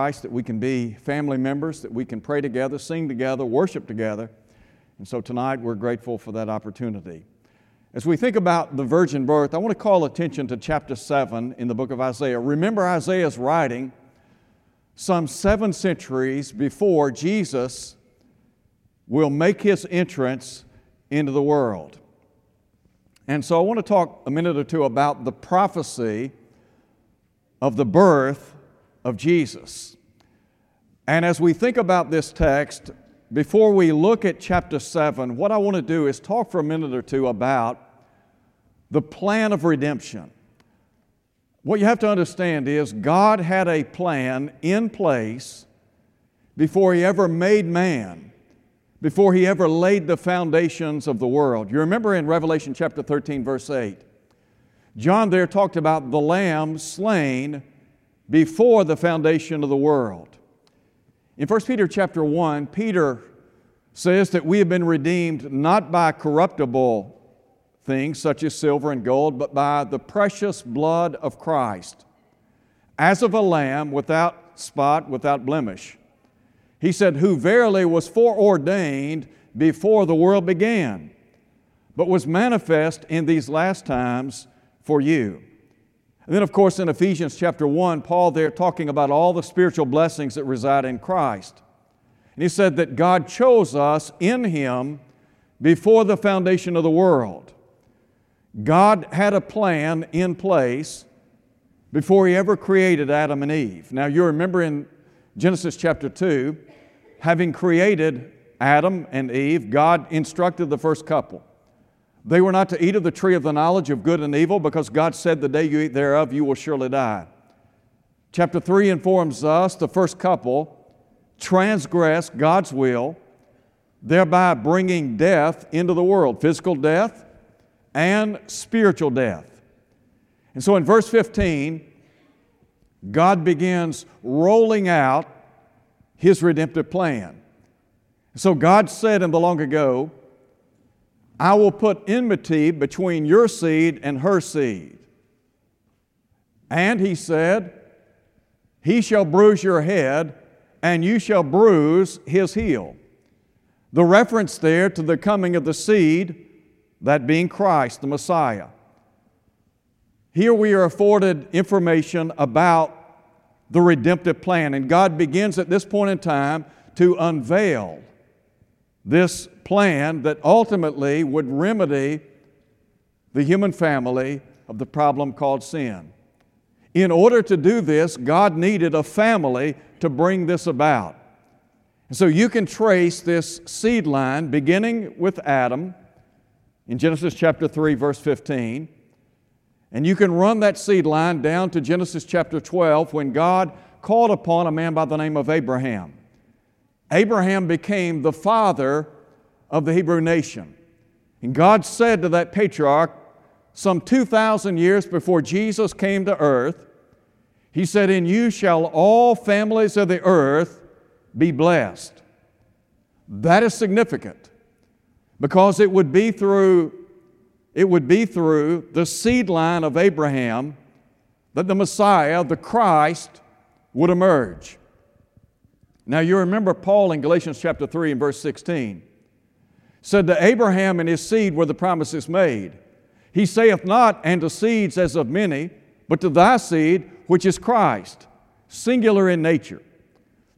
That we can be family members, that we can pray together, sing together, worship together. And so tonight we're grateful for that opportunity. As we think about the virgin birth, I want to call attention to chapter 7 in the book of Isaiah. Remember, Isaiah's writing some seven centuries before Jesus will make his entrance into the world. And so I want to talk a minute or two about the prophecy of the birth of Jesus. And as we think about this text, before we look at chapter 7, what I want to do is talk for a minute or two about the plan of redemption. What you have to understand is God had a plan in place before He ever made man, before He ever laid the foundations of the world. You remember in Revelation chapter 13, verse 8, John there talked about the lamb slain before the foundation of the world. In 1 Peter chapter 1, Peter says that we have been redeemed not by corruptible things such as silver and gold, but by the precious blood of Christ, as of a lamb without spot, without blemish. He said, Who verily was foreordained before the world began, but was manifest in these last times for you. And then, of course, in Ephesians chapter 1, Paul there talking about all the spiritual blessings that reside in Christ. And he said that God chose us in Him before the foundation of the world. God had a plan in place before He ever created Adam and Eve. Now, you remember in Genesis chapter 2, having created Adam and Eve, God instructed the first couple they were not to eat of the tree of the knowledge of good and evil because God said, The day you eat thereof, you will surely die. Chapter 3 informs us the first couple transgressed God's will, thereby bringing death into the world physical death and spiritual death. And so in verse 15, God begins rolling out His redemptive plan. So God said in the long ago, I will put enmity between your seed and her seed. And he said, He shall bruise your head, and you shall bruise his heel. The reference there to the coming of the seed, that being Christ, the Messiah. Here we are afforded information about the redemptive plan, and God begins at this point in time to unveil this plan that ultimately would remedy the human family of the problem called sin. In order to do this, God needed a family to bring this about. And so you can trace this seed line beginning with Adam in Genesis chapter 3, verse 15. And you can run that seed line down to Genesis chapter 12 when God called upon a man by the name of Abraham. Abraham became the father of the Hebrew nation. And God said to that patriarch some 2,000 years before Jesus came to earth, He said, In you shall all families of the earth be blessed. That is significant because it would be through it would be through the seed line of Abraham that the Messiah, the Christ, would emerge. Now, you remember Paul in Galatians chapter 3 and verse 16 said to Abraham and his seed were the promises made. He saith not, and to seeds as of many, but to thy seed, which is Christ, singular in nature.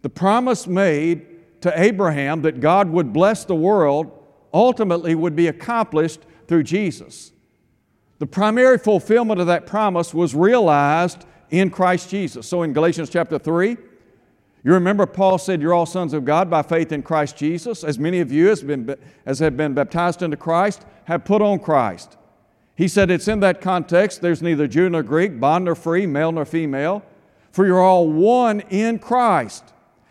The promise made to Abraham that God would bless the world ultimately would be accomplished through Jesus. The primary fulfillment of that promise was realized in Christ Jesus. So in Galatians chapter 3, you remember Paul said, You're all sons of God by faith in Christ Jesus. As many of you as, been, as have been baptized into Christ have put on Christ. He said, It's in that context there's neither Jew nor Greek, bond nor free, male nor female, for you're all one in Christ.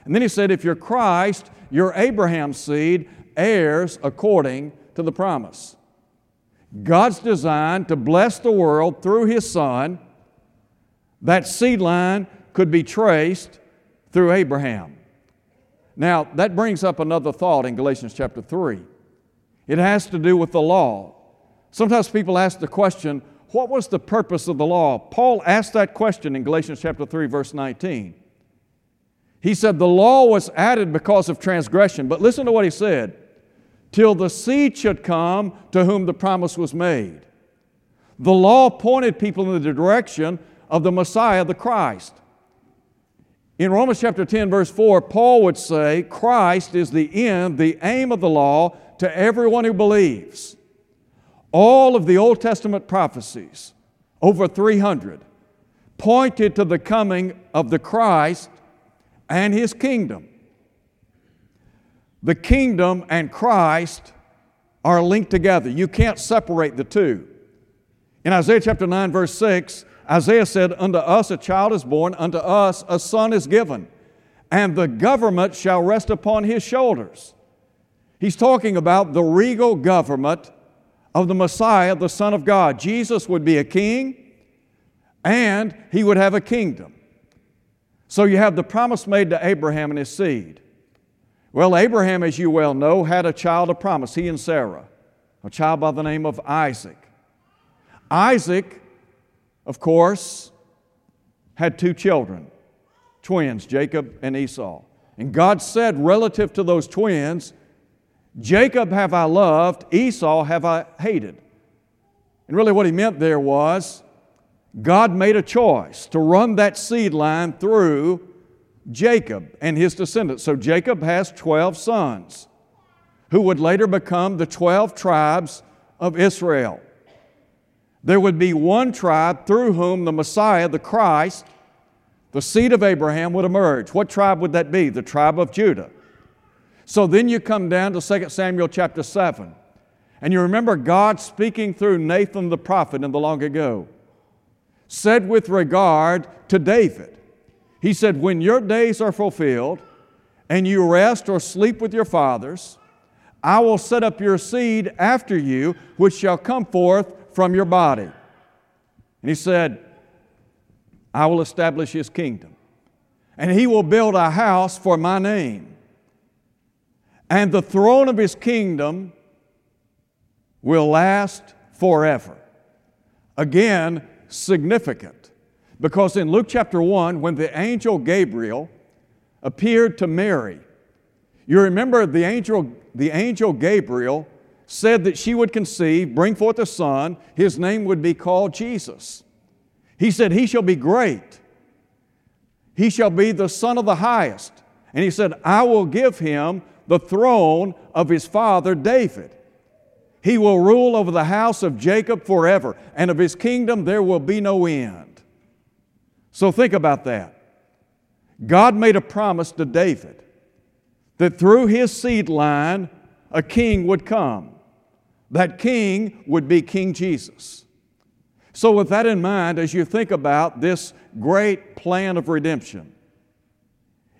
And then he said, If you're Christ, you're Abraham's seed, heirs according to the promise. God's designed to bless the world through His Son, that seed line could be traced through Abraham. Now, that brings up another thought in Galatians chapter 3. It has to do with the law. Sometimes people ask the question, what was the purpose of the law? Paul asked that question in Galatians chapter 3 verse 19. He said the law was added because of transgression, but listen to what he said till the seed should come to whom the promise was made. The law pointed people in the direction of the Messiah, the Christ. In Romans chapter 10, verse 4, Paul would say, Christ is the end, the aim of the law to everyone who believes. All of the Old Testament prophecies, over 300, pointed to the coming of the Christ and his kingdom. The kingdom and Christ are linked together. You can't separate the two. In Isaiah chapter 9, verse 6, Isaiah said, Unto us a child is born, unto us a son is given, and the government shall rest upon his shoulders. He's talking about the regal government of the Messiah, the Son of God. Jesus would be a king, and he would have a kingdom. So you have the promise made to Abraham and his seed. Well, Abraham, as you well know, had a child of promise, he and Sarah, a child by the name of Isaac. Isaac, of course, had two children, twins, Jacob and Esau. And God said, relative to those twins, Jacob have I loved, Esau have I hated. And really, what he meant there was God made a choice to run that seed line through Jacob and his descendants. So Jacob has 12 sons who would later become the 12 tribes of Israel. There would be one tribe through whom the Messiah, the Christ, the seed of Abraham would emerge. What tribe would that be? The tribe of Judah. So then you come down to 2 Samuel chapter 7, and you remember God speaking through Nathan the prophet in the long ago said with regard to David. He said, When your days are fulfilled and you rest or sleep with your fathers, I will set up your seed after you, which shall come forth from your body. And he said, I will establish his kingdom, and he will build a house for my name. And the throne of his kingdom will last forever. Again, significant because in Luke chapter 1, when the angel Gabriel appeared to Mary, you remember the angel, the angel Gabriel said that she would conceive, bring forth a son, his name would be called Jesus. He said, He shall be great. He shall be the Son of the highest. And he said, I will give him the throne of his father David. He will rule over the house of Jacob forever, and of his kingdom there will be no end. So think about that. God made a promise to David that through his seed line a king would come. That king would be King Jesus. So, with that in mind, as you think about this great plan of redemption,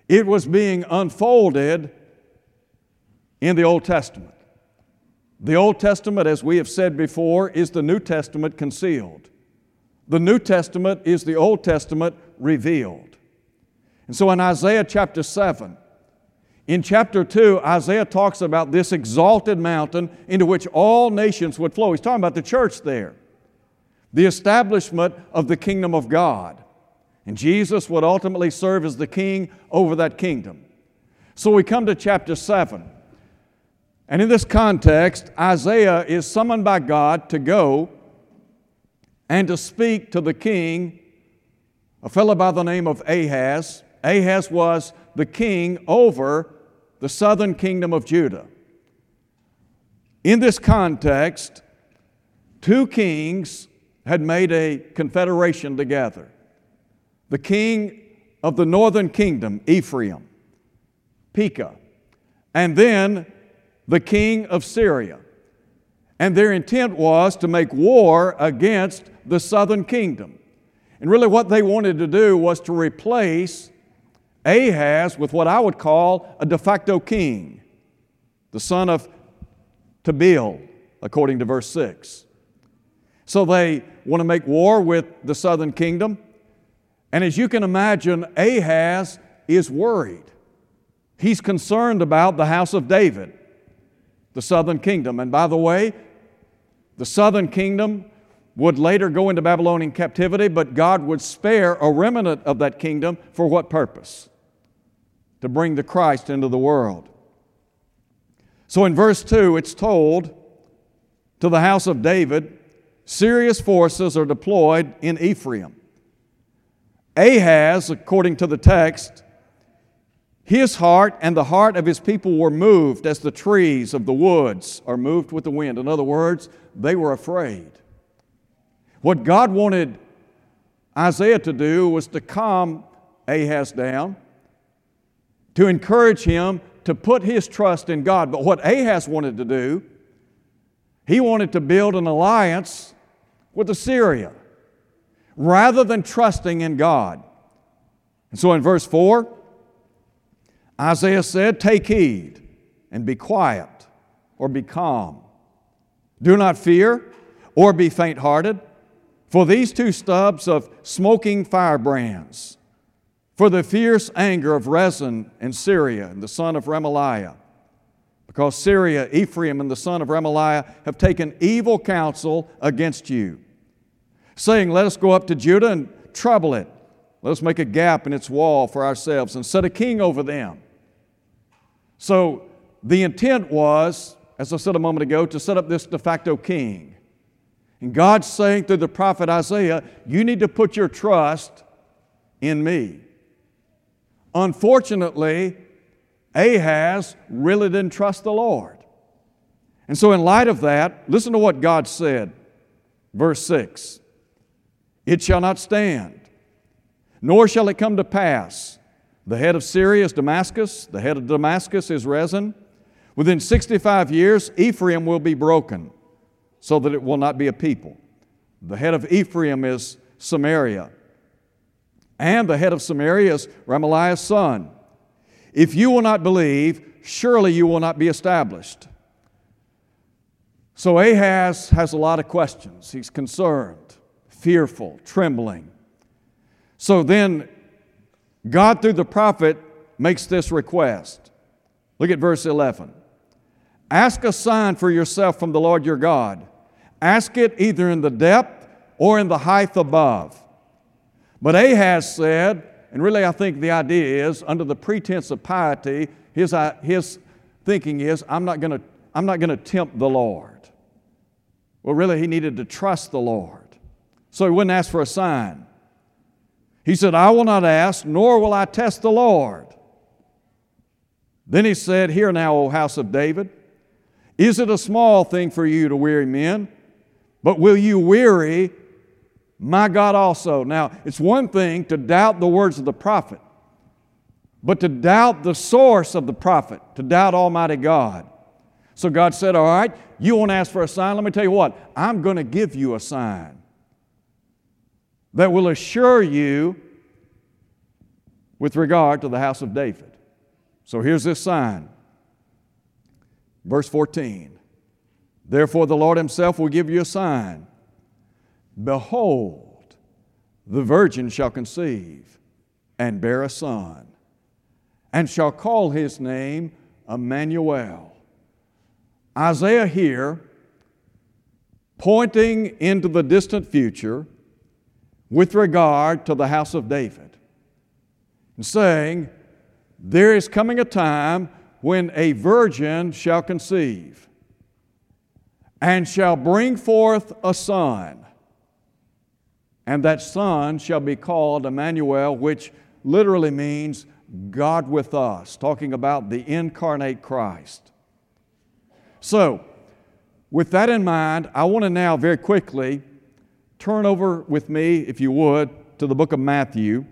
it was being unfolded in the Old Testament. The Old Testament, as we have said before, is the New Testament concealed. The New Testament is the Old Testament revealed. And so in Isaiah chapter 7, in chapter 2, Isaiah talks about this exalted mountain into which all nations would flow. He's talking about the church there, the establishment of the kingdom of God. And Jesus would ultimately serve as the king over that kingdom. So we come to chapter 7. And in this context, Isaiah is summoned by God to go and to speak to the king, a fellow by the name of Ahaz. Ahaz was the king over the southern kingdom of Judah. In this context, two kings had made a confederation together. The king of the northern kingdom, Ephraim, Pekah, and then the king of Syria. And their intent was to make war against the southern kingdom. And really, what they wanted to do was to replace Ahaz with what I would call a de facto king, the son of Tabeel, according to verse 6. So they want to make war with the southern kingdom. And as you can imagine, Ahaz is worried. He's concerned about the house of David the southern kingdom. And by the way, the southern kingdom would later go into Babylonian captivity, but God would spare a remnant of that kingdom for what purpose? To bring the Christ into the world. So in verse 2, it's told to the house of David, Syria's forces are deployed in Ephraim. Ahaz, according to the text, his heart and the heart of his people were moved as the trees of the woods are moved with the wind. In other words, they were afraid. What God wanted Isaiah to do was to calm Ahaz down, to encourage him to put his trust in God. But what Ahaz wanted to do, he wanted to build an alliance with Assyria rather than trusting in God. And so in verse 4, Isaiah said, Take heed and be quiet or be calm. Do not fear or be faint hearted, for these two stubs of smoking firebrands, for the fierce anger of Rezin and Syria and the son of Remaliah. Because Syria, Ephraim, and the son of Remaliah have taken evil counsel against you saying, Let us go up to Judah and trouble it. Let us make a gap in its wall for ourselves and set a king over them. So the intent was, as I said a moment ago, to set up this de facto king. And God's saying through the prophet Isaiah, You need to put your trust in me. Unfortunately, Ahaz really didn't trust the Lord. And so, in light of that, listen to what God said. Verse 6 it shall not stand, nor shall it come to pass. The head of Syria is Damascus, the head of Damascus is Rezin. Within 65 years, Ephraim will be broken, so that it will not be a people. The head of Ephraim is Samaria, and the head of Samaria is Remaliah's son. If you will not believe, surely you will not be established. So Ahaz has a lot of questions. He's concerned fearful, trembling. So then, God, through the prophet, makes this request. Look at verse 11. Ask a sign for yourself from the Lord your God. Ask it either in the depth or in the height above. But Ahaz said, and really I think the idea is, under the pretense of piety, his, uh, his thinking is, I'm not going to I'm not going to tempt the Lord. Well, really, he needed to trust the Lord. So he wouldn't ask for a sign. He said, I will not ask, nor will I test the Lord. Then he said, Hear now, O house of David, is it a small thing for you to weary men? But will you weary my God also? Now, it's one thing to doubt the words of the prophet, but to doubt the source of the prophet, to doubt Almighty God. So God said, All right, you want to ask for a sign? Let me tell you what, I'm going to give you a sign that will assure you with regard to the house of David. So here's this sign. Verse 14 Therefore, the Lord Himself will give you a sign. Behold, the virgin shall conceive and bear a son, and shall call his name Emmanuel. Isaiah here, pointing into the distant future, with regard to the house of David and saying, There is coming a time when a virgin shall conceive and shall bring forth a son, and that son shall be called Emmanuel, which literally means God with us, talking about the incarnate Christ. So, with that in mind, I want to now very quickly turn over with me, if you would, to the book of Matthew.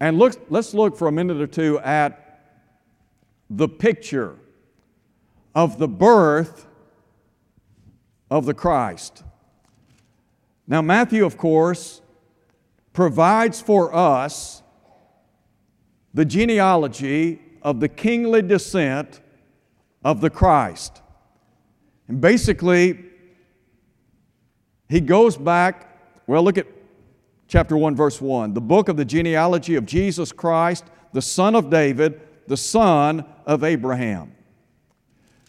And look, let's look for a minute or two at the picture of the birth of the Christ. Now, Matthew, of course, provides for us the genealogy of the kingly descent of the Christ. And basically, he goes back, well, look at chapter 1, verse 1. The book of the genealogy of Jesus Christ, the son of David, the son of Abraham.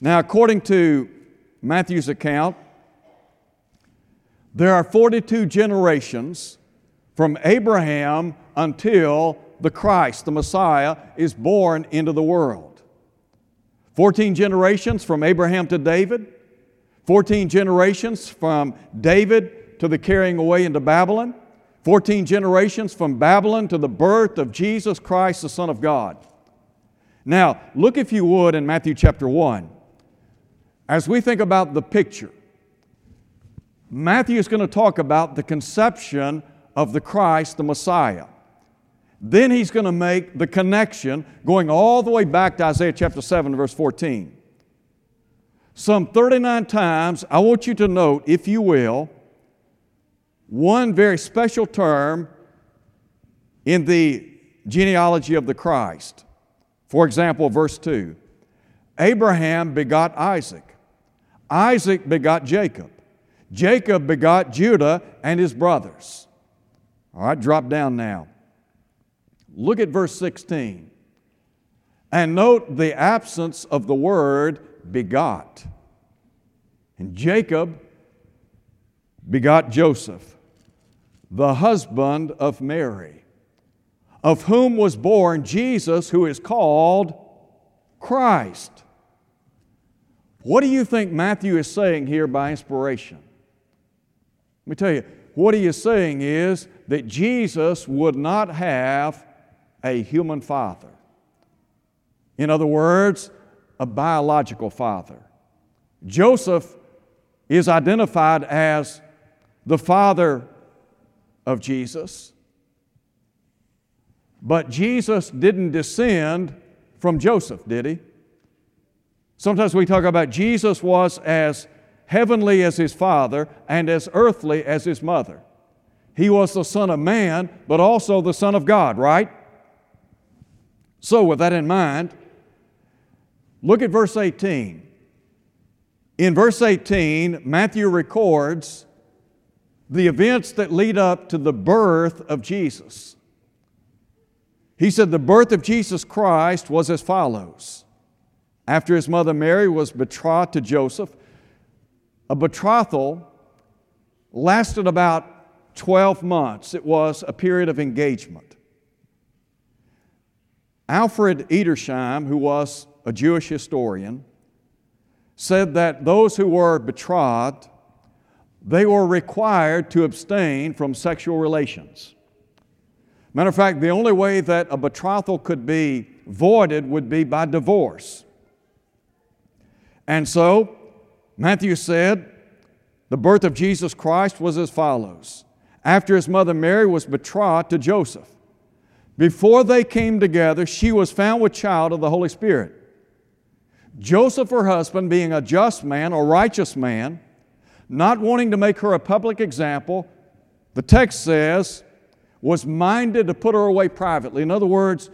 Now, according to Matthew's account, there are 42 generations from Abraham until the Christ, the Messiah, is born into the world. 14 generations from Abraham to David, 14 generations from David to the carrying away into Babylon, 14 generations from Babylon to the birth of Jesus Christ, the Son of God. Now, look if you would in Matthew chapter 1. As we think about the picture, Matthew is going to talk about the conception of the Christ, the Messiah. Then he's going to make the connection going all the way back to Isaiah chapter 7, verse 14. Some 39 times, I want you to note, if you will, one very special term in the genealogy of the Christ. For example, verse 2 Abraham begot Isaac, Isaac begot Jacob, Jacob begot Judah and his brothers. All right, drop down now. Look at verse 16. And note the absence of the word begot. And Jacob begot Joseph, the husband of Mary, of whom was born Jesus, who is called Christ. What do you think Matthew is saying here by inspiration? Let me tell you, what he is saying is that Jesus would not have a human father. In other words, a biological father. Joseph is identified as the father of Jesus, but Jesus didn't descend from Joseph, did he? Sometimes we talk about Jesus was as heavenly as his father and as earthly as his mother. He was the Son of Man, but also the Son of God, right? So, with that in mind, look at verse 18. In verse 18, Matthew records the events that lead up to the birth of Jesus. He said the birth of Jesus Christ was as follows. After his mother Mary was betrothed to Joseph, a betrothal lasted about 12 months. It was a period of engagement. Alfred Edersheim, who was a Jewish historian, said that those who were betrothed, they were required to abstain from sexual relations. Matter of fact, the only way that a betrothal could be voided would be by divorce. And so, Matthew said, the birth of Jesus Christ was as follows. After his mother Mary was betrothed to Joseph, before they came together, she was found with child of the Holy Spirit. Joseph, her husband, being a just man, a righteous man, not wanting to make her a public example, the text says, was minded to put her away privately. In other words,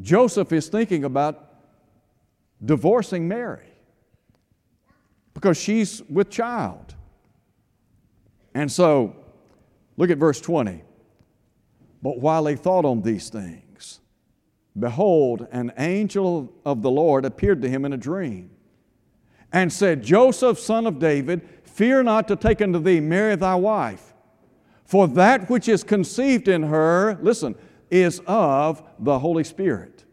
Joseph is thinking about divorcing Mary because she's with child. And so, look at verse 20. But while he thought on these things, Behold, an angel of the Lord appeared to him in a dream and said, Joseph, son of David, fear not to take unto thee Mary thy wife, for that which is conceived in her, listen, is of the Holy Spirit.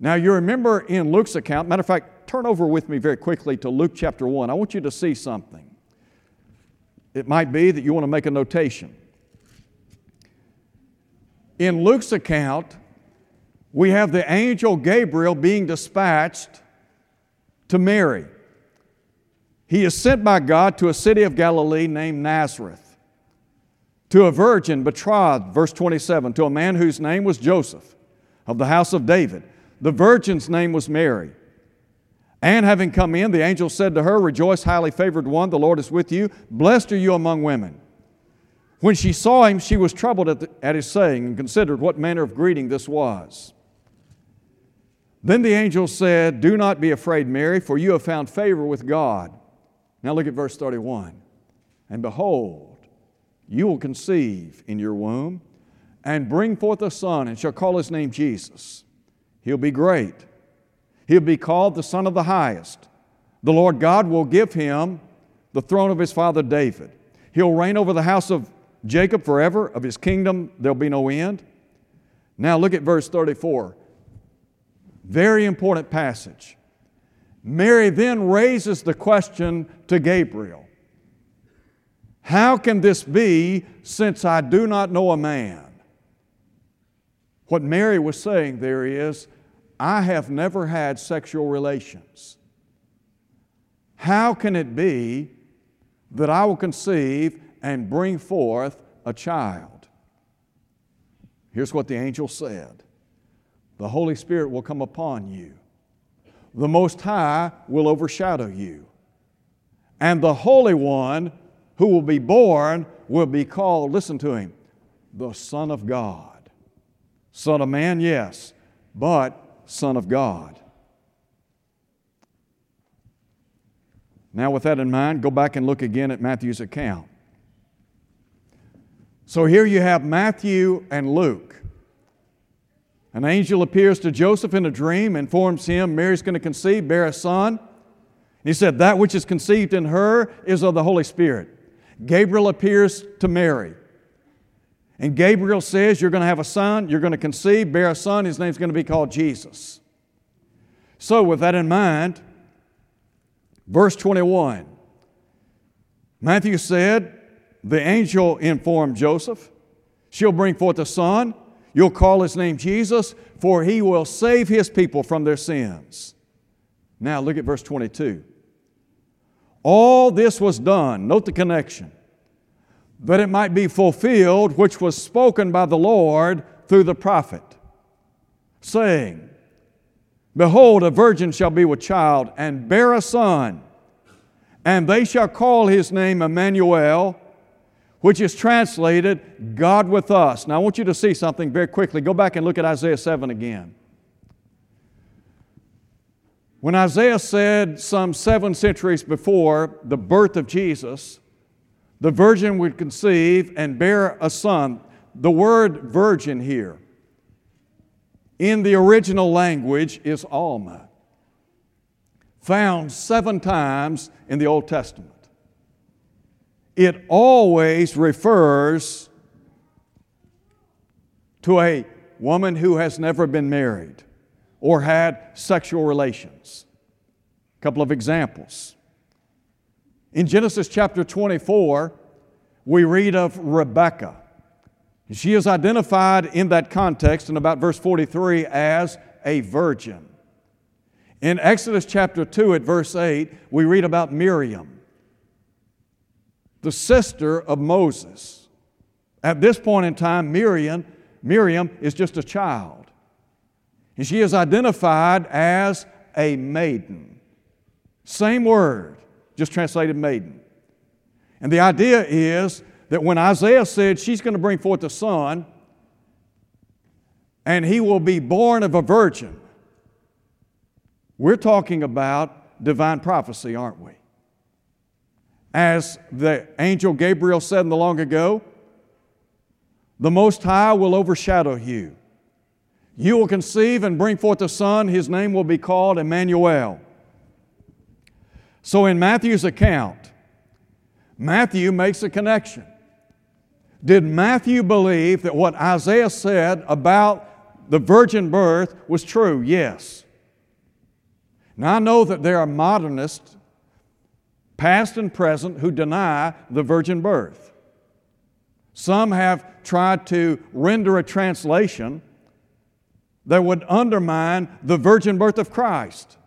Now, you remember in Luke's account, matter of fact, turn over with me very quickly to Luke chapter 1. I want you to see something. It might be that you want to make a notation. In Luke's account, we have the angel Gabriel being dispatched to Mary. He is sent by God to a city of Galilee named Nazareth, to a virgin betrothed, verse 27, to a man whose name was Joseph of the house of David. The virgin's name was Mary. And having come in, the angel said to her, Rejoice, highly favored one, the Lord is with you. Blessed are you among women. When she saw him, she was troubled at, the, at his saying and considered what manner of greeting this was. Then the angel said, Do not be afraid, Mary, for you have found favor with God. Now look at verse 31. And behold, you will conceive in your womb and bring forth a son, and shall call his name Jesus. He'll be great. He'll be called the Son of the Highest. The Lord God will give him the throne of his father David. He'll reign over the house of Jacob forever. Of his kingdom, there'll be no end. Now look at verse 34. Very important passage. Mary then raises the question to Gabriel How can this be since I do not know a man? What Mary was saying there is, I have never had sexual relations. How can it be that I will conceive and bring forth a child? Here's what the angel said The Holy Spirit will come upon you the Most High will overshadow you. And the Holy One who will be born will be called, listen to him, the Son of God. Son of man, yes, but Son of God. Now, with that in mind, go back and look again at Matthew's account. So here you have Matthew and Luke. An angel appears to Joseph in a dream, informs him Mary's going to conceive, bear a son. He said, That which is conceived in her is of the Holy Spirit. Gabriel appears to Mary. And Gabriel says, You're going to have a son, you're going to conceive, bear a son, his name's going to be called Jesus. So, with that in mind, verse 21, Matthew said, The angel informed Joseph, She'll bring forth a son You'll call his name Jesus, for he will save his people from their sins. Now look at verse 22. All this was done, note the connection, that it might be fulfilled which was spoken by the Lord through the prophet, saying, Behold, a virgin shall be with child and bear a son, and they shall call his name Emmanuel which is translated God with us. Now, I want you to see something very quickly. Go back and look at Isaiah 7 again. When Isaiah said some seven centuries before the birth of Jesus, the virgin would conceive and bear a son, the word virgin here in the original language is Alma, found seven times in the Old Testament it always refers to a woman who has never been married or had sexual relations. A couple of examples. In Genesis chapter 24, we read of Rebekah. She is identified in that context in about verse 43 as a virgin. In Exodus chapter 2 at verse 8, we read about Miriam the sister of Moses. At this point in time, Miriam, Miriam is just a child. And she is identified as a maiden. Same word, just translated maiden. And the idea is that when Isaiah said she's going to bring forth a son, and he will be born of a virgin, we're talking about divine prophecy, aren't we? As the angel Gabriel said in the long ago, the Most High will overshadow you. You will conceive and bring forth a son. His name will be called Emmanuel. So in Matthew's account, Matthew makes a connection. Did Matthew believe that what Isaiah said about the virgin birth was true? Yes. Now I know that there are modernists past and present, who deny the virgin birth. Some have tried to render a translation that would undermine the virgin birth of Christ.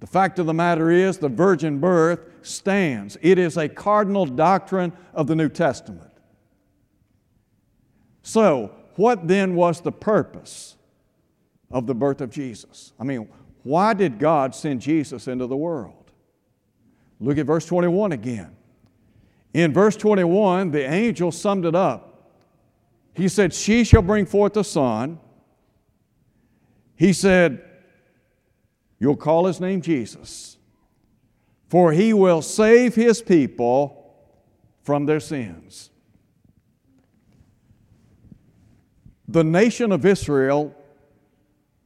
The fact of the matter is, the virgin birth stands. It is a cardinal doctrine of the New Testament. So, what then was the purpose of the birth of Jesus? I mean, why did God send Jesus into the world? Look at verse 21 again. In verse 21, the angel summed it up. He said, She shall bring forth a son. He said, You'll call his name Jesus, for he will save his people from their sins. The nation of Israel,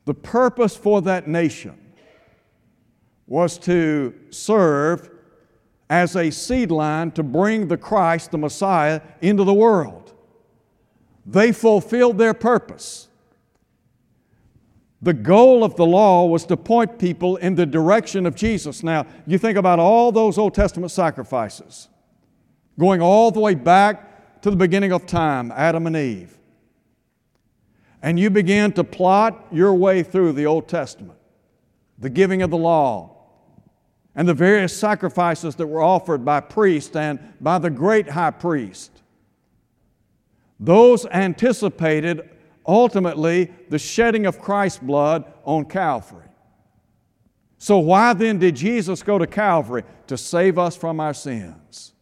the purpose for that nation was to serve as a seed line to bring the Christ, the Messiah, into the world. They fulfilled their purpose. The goal of the law was to point people in the direction of Jesus. Now, you think about all those Old Testament sacrifices, going all the way back to the beginning of time, Adam and Eve. And you begin to plot your way through the Old Testament, the giving of the law, and the various sacrifices that were offered by priests and by the great high priest. Those anticipated ultimately the shedding of Christ's blood on Calvary. So, why then did Jesus go to Calvary? To save us from our sins.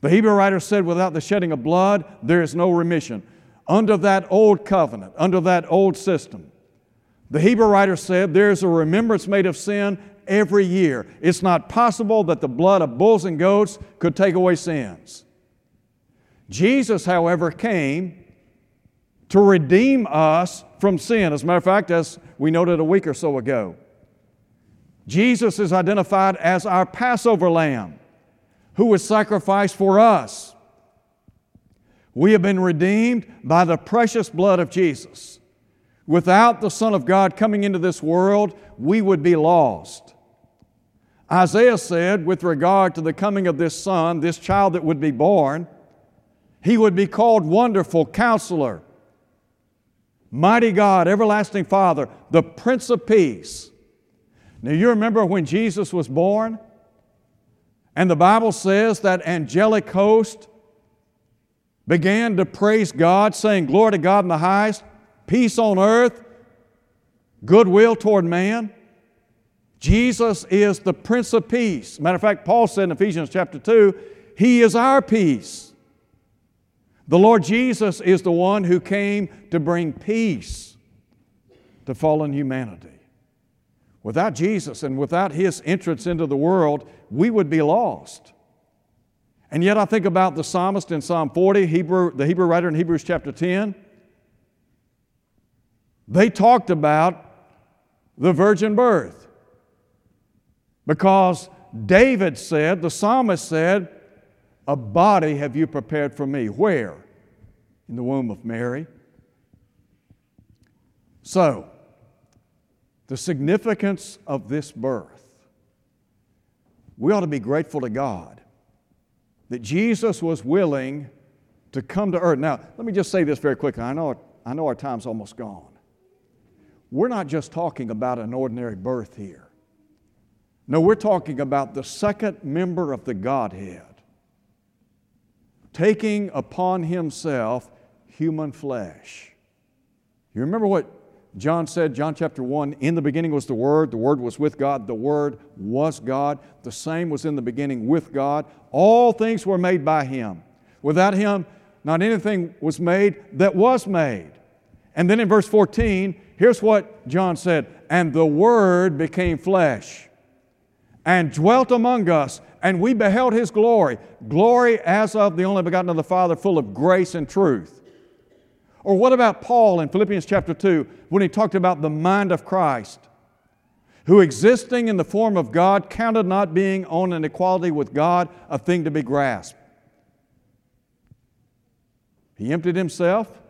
The Hebrew writer said, without the shedding of blood, there is no remission. Under that old covenant, under that old system, the Hebrew writer said, there's a remembrance made of sin every year. It's not possible that the blood of bulls and goats could take away sins. Jesus, however, came to redeem us from sin. As a matter of fact, as we noted a week or so ago, Jesus is identified as our Passover lamb who was sacrificed for us. We have been redeemed by the precious blood of Jesus. Without the Son of God coming into this world, we would be lost. Isaiah said, with regard to the coming of this Son, this child that would be born, he would be called Wonderful Counselor, Mighty God, Everlasting Father, the Prince of Peace. Now, you remember when Jesus was born? And the Bible says that angelic host began to praise God, saying, Glory to God in the highest, peace on earth, goodwill toward man. Jesus is the Prince of Peace. Matter of fact, Paul said in Ephesians chapter 2, He is our peace. The Lord Jesus is the one who came to bring peace to fallen humanity. Without Jesus and without His entrance into the world, we would be lost. And yet, I think about the psalmist in Psalm 40, Hebrew, the Hebrew writer in Hebrews chapter 10. They talked about the virgin birth because David said, the psalmist said, a body have you prepared for me. Where? In the womb of Mary. So, the significance of this birth, we ought to be grateful to God that Jesus was willing to come to earth. Now, let me just say this very quickly. I know, I know our time's almost gone. We're not just talking about an ordinary birth here. No, we're talking about the second member of the Godhead taking upon himself human flesh. You remember what John said, John chapter 1 In the beginning was the Word, the Word was with God, the Word was God, the same was in the beginning with God. All things were made by Him. Without Him, not anything was made that was made. And then in verse 14, here's what John said And the Word became flesh and dwelt among us, and we beheld his glory, glory as of the only begotten of the Father, full of grace and truth. Or what about Paul in Philippians chapter 2 when he talked about the mind of Christ, who existing in the form of God counted not being on an equality with God a thing to be grasped? He emptied himself,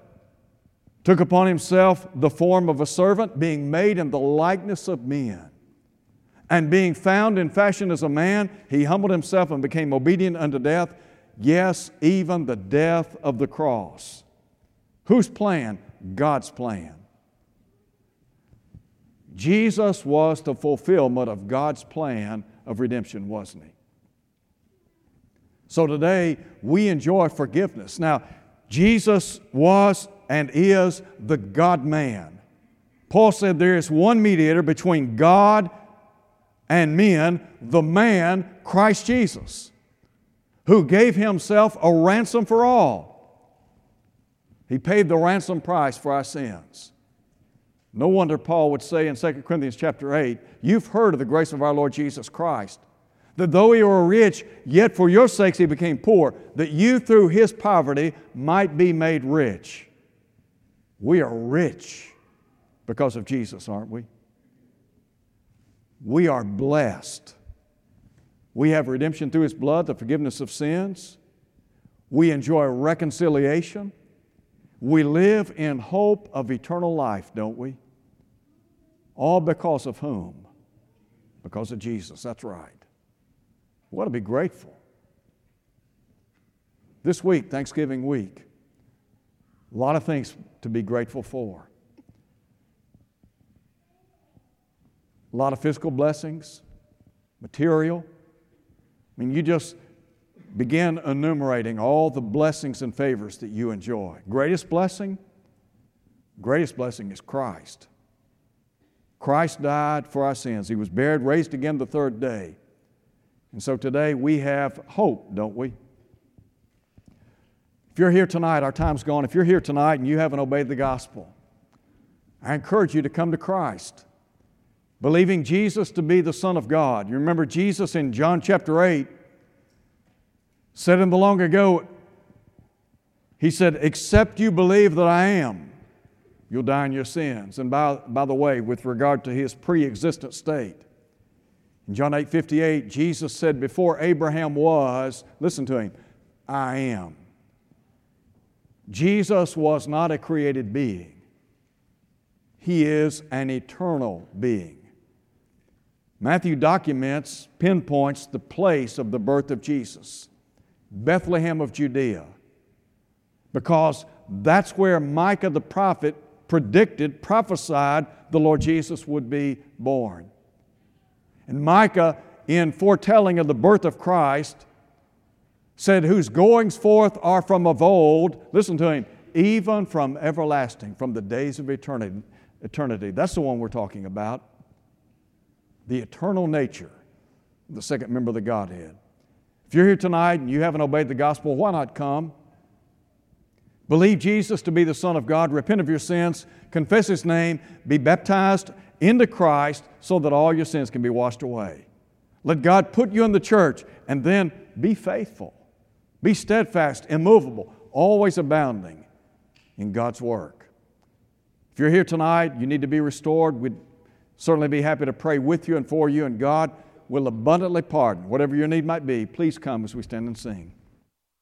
took upon himself the form of a servant, being made in the likeness of men. And being found in fashion as a man, he humbled himself and became obedient unto death, yes, even the death of the cross. Whose plan? God's plan. Jesus was the fulfillment of God's plan of redemption, wasn't he? So today we enjoy forgiveness. Now, Jesus was and is the God man. Paul said there is one mediator between God and men the man, Christ Jesus, who gave himself a ransom for all. He paid the ransom price for our sins. No wonder Paul would say in 2 Corinthians chapter 8, You've heard of the grace of our Lord Jesus Christ, that though he were rich, yet for your sakes he became poor, that you through his poverty might be made rich. We are rich because of Jesus, aren't we? We are blessed. We have redemption through His blood, the forgiveness of sins. We enjoy reconciliation. We live in hope of eternal life, don't we? All because of whom? Because of Jesus. That's right. We ought to be grateful. This week, Thanksgiving week, a lot of things to be grateful for. A lot of physical blessings, material. I mean, you just begin enumerating all the blessings and favors that you enjoy. Greatest blessing? Greatest blessing is Christ. Christ died for our sins. He was buried, raised again the third day. And so today we have hope, don't we? If you're here tonight, our time's gone. If you're here tonight and you haven't obeyed the gospel, I encourage you to come to Christ, believing Jesus to be the Son of God. You remember Jesus in John chapter 8 said in the long ago, He said, Except you believe that I am, you'll die in your sins. And by, by the way, with regard to His pre existent state, in John 8 58, Jesus said, Before Abraham was, listen to him, I am. Jesus was not a created being, He is an eternal being. Matthew documents, pinpoints the place of the birth of Jesus Bethlehem of Judea, because that's where Micah the prophet predicted, prophesied the Lord Jesus would be born. And Micah, in foretelling of the birth of Christ, said, Whose goings forth are from of old, listen to him, even from everlasting, from the days of eternity. eternity. That's the one we're talking about. The eternal nature, the second member of the Godhead. If you're here tonight and you haven't obeyed the gospel, why not come? Believe Jesus to be the Son of God, repent of your sins, confess His name, be baptized into Christ so that all your sins can be washed away. Let God put you in the church and then be faithful. Be steadfast, immovable, always abounding in God's work. If you're here tonight, you need to be restored. We'd certainly be happy to pray with you and for you, and God will abundantly pardon whatever your need might be. Please come as we stand and sing.